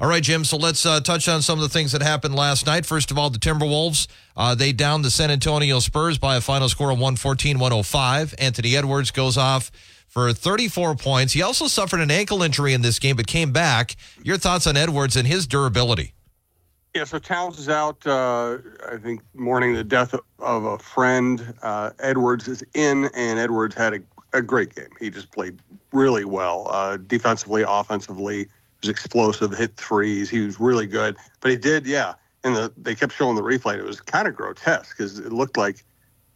All right, Jim. So let's uh, touch on some of the things that happened last night. First of all, the Timberwolves, uh, they downed the San Antonio Spurs by a final score of 114 105. Anthony Edwards goes off for 34 points. He also suffered an ankle injury in this game, but came back. Your thoughts on Edwards and his durability? Yeah, so Towns is out, uh, I think, mourning the death of a friend. Uh, Edwards is in, and Edwards had a, a, great game. He just played really well, uh, defensively, offensively. Was explosive, hit threes. He was really good. But he did, yeah. And the, they kept showing the replay. It was kind of grotesque because it looked like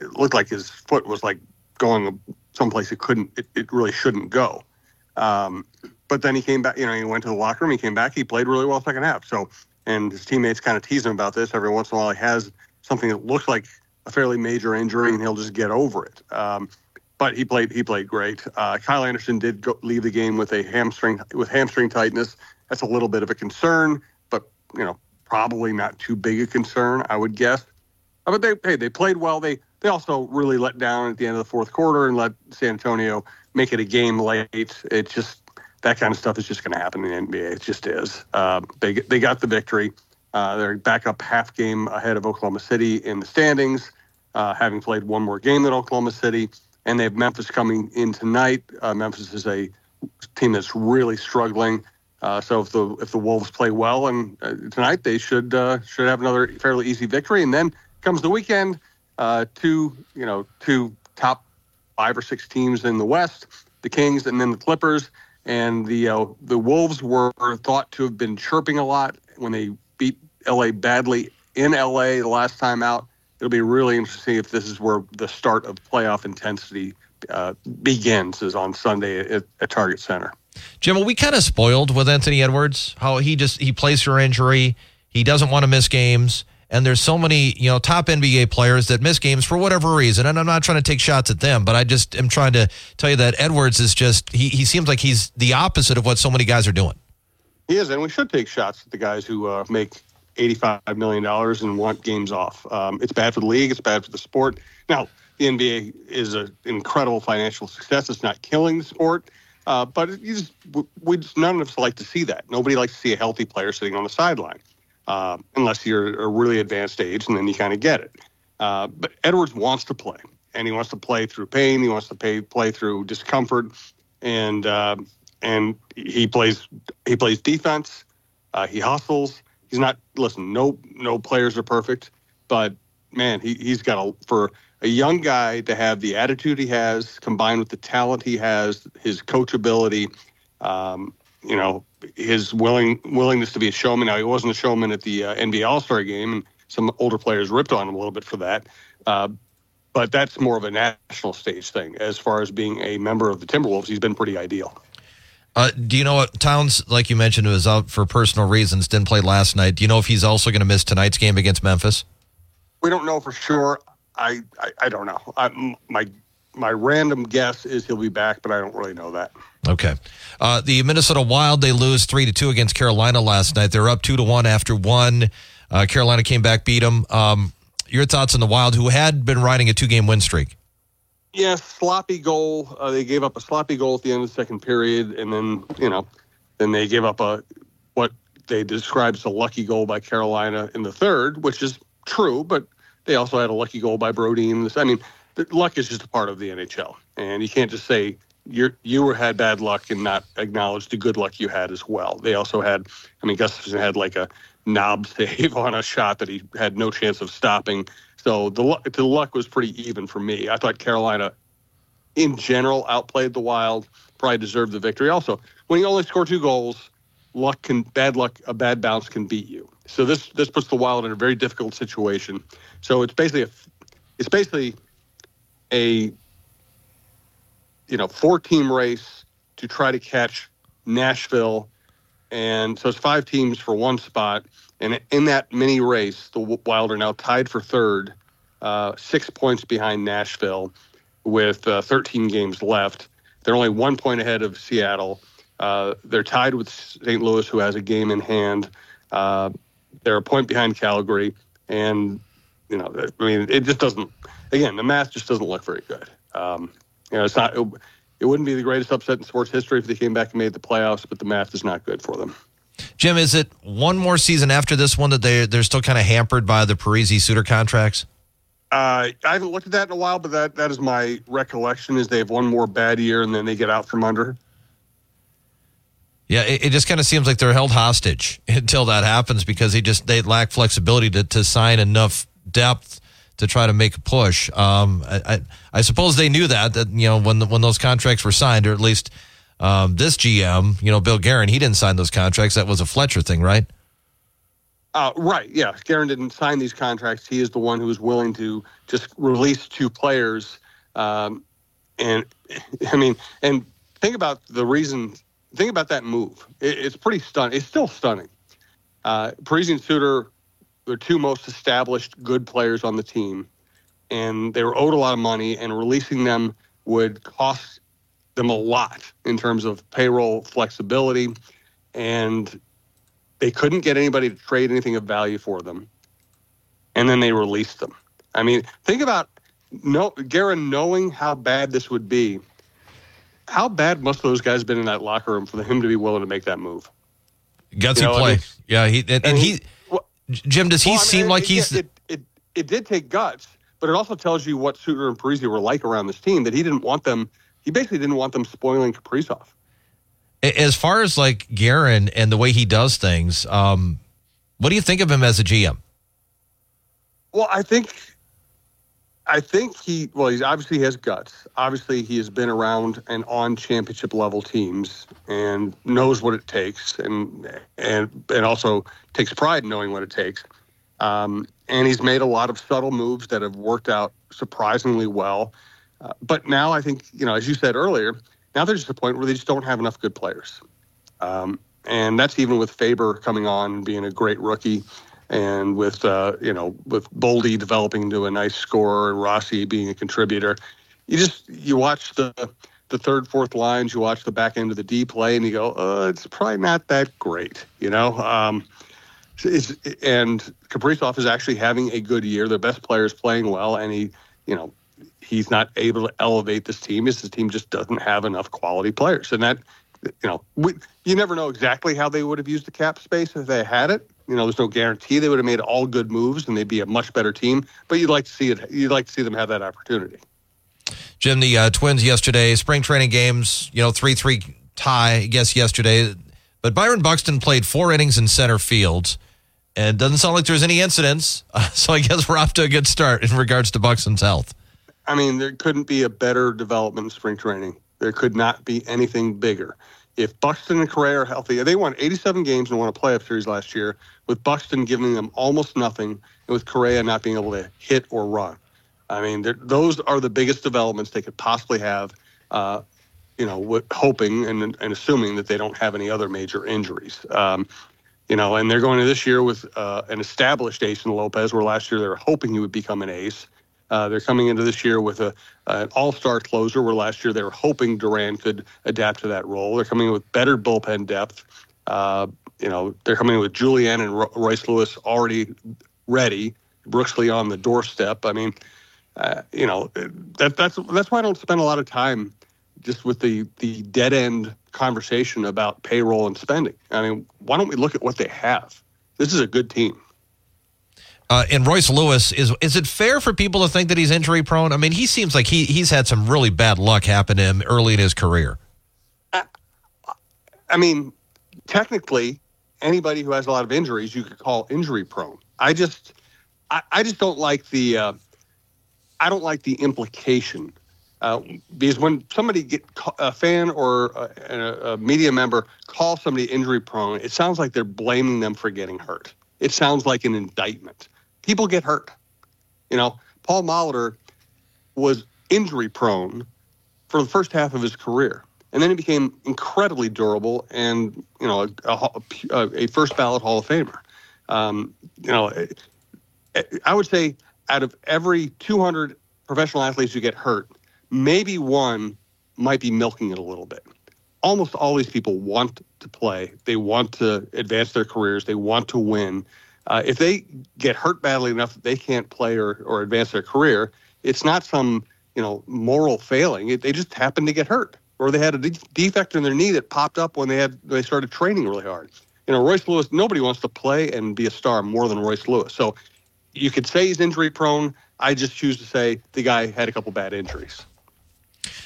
it looked like his foot was like going someplace it couldn't, it, it really shouldn't go. Um, but then he came back, you know, he went to the locker room, he came back, he played really well second half. So, and his teammates kind of tease him about this. Every once in a while, he has something that looks like a fairly major injury, and he'll just get over it. Um, but he played he played great. Uh, Kyle Anderson did go, leave the game with a hamstring with hamstring tightness. That's a little bit of a concern, but you know probably not too big a concern, I would guess. Uh, but they hey they played well. They they also really let down at the end of the fourth quarter and let San Antonio make it a game late. It's just that kind of stuff is just going to happen in the NBA. It just is. Uh, they they got the victory. Uh, they're back up half game ahead of Oklahoma City in the standings, uh, having played one more game than Oklahoma City, and they have Memphis coming in tonight. Uh, Memphis is a team that's really struggling. Uh, so if the if the Wolves play well and uh, tonight, they should should have another fairly easy victory. And then comes the weekend uh, two, you know, two top five or six teams in the West, the Kings and then the Clippers. And the uh, the Wolves were thought to have been chirping a lot when they beat LA badly in LA the last time out. It'll be really interesting if this is where the start of playoff intensity uh, begins, is on Sunday at, at Target Center. Jim, we kind of spoiled with Anthony Edwards? How he just he plays for injury, he doesn't want to miss games and there's so many you know top NBA players that miss games for whatever reason. And I'm not trying to take shots at them, but I just am trying to tell you that Edwards is just he he seems like he's the opposite of what so many guys are doing. He is, and we should take shots at the guys who uh, make $85 million and want games off. Um, it's bad for the league. It's bad for the sport. Now, the NBA is an incredible financial success. It's not killing the sport, uh, but we just, none of us like to see that. Nobody likes to see a healthy player sitting on the sideline uh, unless you're a really advanced age, and then you kind of get it. Uh, but Edwards wants to play, and he wants to play through pain. He wants to pay, play through discomfort, and uh, and he plays he plays defense. Uh, he hustles. He's not listen. No no players are perfect, but man, he he's got a for a young guy to have the attitude he has, combined with the talent he has, his coachability. Um, you know, his willing willingness to be a showman. Now he wasn't a showman at the uh, NBA All Star game, and some older players ripped on him a little bit for that. Uh, but that's more of a national stage thing. As far as being a member of the Timberwolves, he's been pretty ideal. Uh, do you know what Towns, like you mentioned, was out for personal reasons, didn't play last night. Do you know if he's also going to miss tonight's game against Memphis? We don't know for sure. I I, I don't know. I, my my random guess is he'll be back, but I don't really know that. Okay. Uh, the Minnesota Wild they lose three to two against Carolina last night. They're up two to one after one. Uh, Carolina came back, beat them. Um, your thoughts on the Wild, who had been riding a two game win streak? Yeah, sloppy goal. Uh, they gave up a sloppy goal at the end of the second period, and then you know, then they gave up a what they described as a lucky goal by Carolina in the third, which is true, but they also had a lucky goal by Brodin. I mean, luck is just a part of the NHL, and you can't just say you you were had bad luck and not acknowledge the good luck you had as well. They also had, I mean, Gustavsson had like a knob save on a shot that he had no chance of stopping. So the the luck was pretty even for me. I thought Carolina, in general, outplayed the Wild. Probably deserved the victory. Also, when you only score two goals, luck can bad luck a bad bounce can beat you. So this this puts the Wild in a very difficult situation. So it's basically a it's basically a you know four team race to try to catch Nashville, and so it's five teams for one spot. And in that mini race, the Wild are now tied for third, uh, six points behind Nashville, with uh, 13 games left. They're only one point ahead of Seattle. Uh, they're tied with St. Louis, who has a game in hand. Uh, they're a point behind Calgary, and you know, I mean, it just doesn't. Again, the math just doesn't look very good. Um, you know, it's not. It, wouldn't be the greatest upset in sports history if they came back and made the playoffs, but the math is not good for them. Jim, is it one more season after this one that they they're still kind of hampered by the Parise Suter contracts? Uh, I haven't looked at that in a while, but that that is my recollection. Is they have one more bad year and then they get out from under. Yeah, it, it just kind of seems like they're held hostage until that happens because they just they lack flexibility to, to sign enough depth to try to make a push. Um, I, I, I suppose they knew that that you know when the, when those contracts were signed, or at least um, this GM, you know, Bill Guerin, he didn't sign those contracts. That was a Fletcher thing, right? Uh, right. Yeah. Guerin didn't sign these contracts. He is the one who was willing to just release two players. Um, and I mean, and think about the reason. Think about that move. It, it's pretty stunning. It's still stunning. Uh, Parisian Suter the two most established good players on the team, and they were owed a lot of money, and releasing them would cost them a lot in terms of payroll flexibility, and they couldn't get anybody to trade anything of value for them, and then they released them. I mean, think about no Guerin knowing how bad this would be. How bad must those guys have been in that locker room for him to be willing to make that move? Gutsy you know, play, I mean, yeah. He and, and he, he Jim, does he well, I mean, seem like he's? It, it, it did take guts, but it also tells you what Suter and Parise were like around this team. That he didn't want them. He basically didn't want them spoiling Kaprizov. As far as like Guerin and the way he does things, um, what do you think of him as a GM? Well, I think I think he well, he's obviously has guts. Obviously, he has been around and on championship level teams and knows what it takes, and and and also takes pride in knowing what it takes. Um, and he's made a lot of subtle moves that have worked out surprisingly well. Uh, but now I think you know, as you said earlier, now there's just a point where they just don't have enough good players, um, and that's even with Faber coming on being a great rookie and with uh, you know with Boldy developing into a nice scorer and Rossi being a contributor, you just you watch the the third fourth lines, you watch the back end of the D play, and you go, uh, it's probably not that great, you know. Um, it's, and Kaprizov is actually having a good year. The best players playing well, and he, you know, he's not able to elevate this team. His team just doesn't have enough quality players, and that, you know, we, you never know exactly how they would have used the cap space if they had it. You know, there's no guarantee they would have made all good moves and they'd be a much better team. But you'd like to see it. You'd like to see them have that opportunity. Jim, the uh, Twins yesterday, spring training games, you know, three three tie. I guess yesterday, but Byron Buxton played four innings in center field, and doesn't sound like there's any incidents. Uh, so I guess we're off to a good start in regards to Buxton's health. I mean, there couldn't be a better development in spring training. There could not be anything bigger if Buxton and Correa are healthy, they won 87 games and won a playoff series last year, with Buxton giving them almost nothing, and with Correa not being able to hit or run. I mean, those are the biggest developments they could possibly have. Uh, you know, hoping and, and assuming that they don't have any other major injuries. Um, you know, and they're going to this year with uh, an established ace in Lopez, where last year they were hoping he would become an ace. Uh, they're coming into this year with a an all-star closer, where last year they were hoping Duran could adapt to that role. They're coming in with better bullpen depth. Uh, you know, they're coming in with Julien and Ro- Royce Lewis already ready, Brooks Lee on the doorstep. I mean, uh, you know, that, that's that's why I don't spend a lot of time just with the the dead end conversation about payroll and spending. I mean, why don't we look at what they have? This is a good team. Uh, and Royce Lewis is is it fair for people to think that he's injury prone? I mean, he seems like he he's had some really bad luck happen to him early in his career. I, I mean, technically, anybody who has a lot of injuries you could call injury prone. I just I, I just don't like the uh, I don't like the implication uh, because when somebody get a fan or a, a, media member call somebody injury prone, it sounds like they're blaming them for getting hurt. It sounds like an indictment people get hurt. You know, Paul Molitor was injury prone for the first half of his career. And then he became incredibly durable and, you know, a, a, a first ballot Hall of Famer. Um, you know, I would say out of every 200 professional athletes who get hurt, maybe one might be milking it a little bit. Almost all these people want to play. They want to advance their careers. They want to win. Uh, if they get hurt badly enough that they can't play or, or advance their career, it's not some you know moral failing. It, they just happened to get hurt, or they had a de- defect in their knee that popped up when they had they started training really hard. you know, Royce Lewis, nobody wants to play and be a star more than Royce Lewis. So you could say he's injury prone. I just choose to say the guy had a couple bad injuries.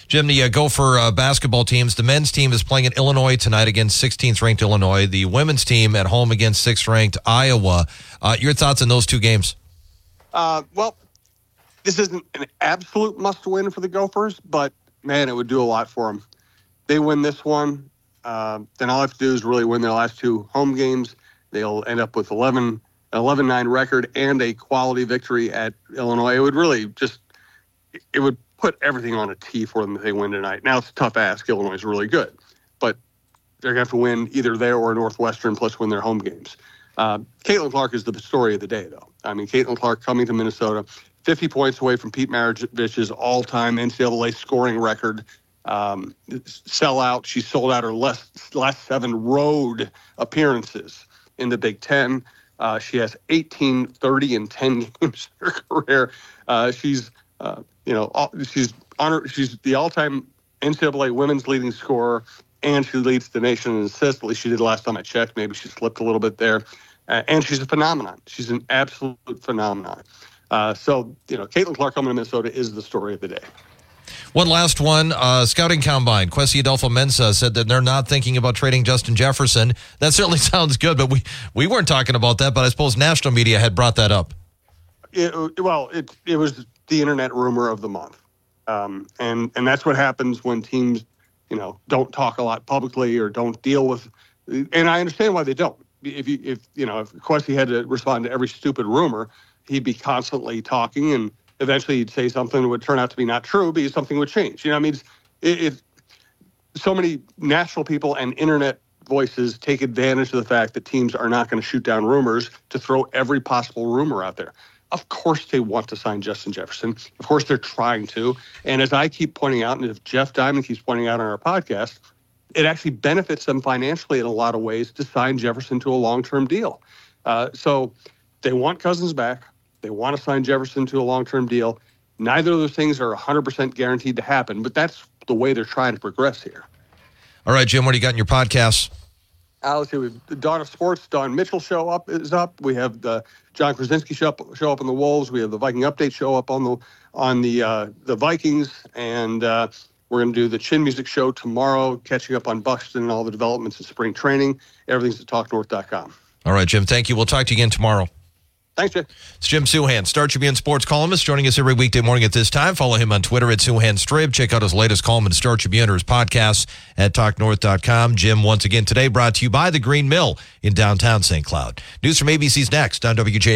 Jim, the uh, Gopher uh, basketball teams, the men's team is playing in Illinois tonight against 16th ranked Illinois. The women's team at home against 6th ranked Iowa. Uh, your thoughts on those two games? Uh, well, this isn't an absolute must win for the Gophers, but man, it would do a lot for them. They win this one, uh, then all I have to do is really win their last two home games. They'll end up with 11, 11 9 record and a quality victory at Illinois. It would really just, it would put everything on a tee for them if they win tonight. Now it's a tough ask. Illinois is really good, but they're going to have to win either there or Northwestern plus win their home games. Uh, Caitlin Clark is the story of the day, though. I mean, Caitlin Clark coming to Minnesota, 50 points away from Pete Maravich's all-time NCAA scoring record. Um, sell out. She sold out her last, last seven road appearances in the Big Ten. Uh, she has 18, 30, and 10 games in her career. Uh, she's uh, you know, all, she's honor, she's the all-time NCAA women's leading scorer, and she leads the nation in assists. At least she did last time I checked. Maybe she slipped a little bit there, uh, and she's a phenomenon. She's an absolute phenomenon. Uh, so, you know, Caitlin Clark coming to Minnesota is the story of the day. One last one. Uh, scouting combine. Kwesi Adofo-Mensah said that they're not thinking about trading Justin Jefferson. That certainly sounds good, but we, we weren't talking about that. But I suppose national media had brought that up. It, well, it it was the internet rumor of the month, um, and and that's what happens when teams, you know, don't talk a lot publicly or don't deal with. And I understand why they don't. If you if you know if Kwesi had to respond to every stupid rumor, he'd be constantly talking, and eventually he'd say something that would turn out to be not true because something would change. You know, I mean, it, it so many national people and internet voices take advantage of the fact that teams are not going to shoot down rumors to throw every possible rumor out there. Of course, they want to sign Justin Jefferson. Of course, they're trying to. And as I keep pointing out, and as Jeff Diamond keeps pointing out on our podcast, it actually benefits them financially in a lot of ways to sign Jefferson to a long term deal. Uh, so they want Cousins back. They want to sign Jefferson to a long term deal. Neither of those things are 100% guaranteed to happen, but that's the way they're trying to progress here. All right, Jim, what do you got in your podcasts? Alex, we have the Dawn of Sports. Don Mitchell show up is up. We have the Jon Krawczynski show up, show up on the Wolves. We have the Viking Update show up on the on the uh, the Vikings, and uh, we're going to do the Chin Music show tomorrow, catching up on Buxton and all the developments in spring training. Everything's at TalkNorth.com. All right, Jim. Thank you. We'll talk to you again tomorrow. Thanks, Jim. It's Jim Souhan, Star Tribune sports columnist, joining us every weekday morning at this time. Follow him on Twitter at Souhan Strib. Check out his latest column in Star Tribune or his podcast at TalkNorth.com. Jim, once again today, brought to you by the Green Mill in downtown St. Cloud. News from ABC's next on WJ.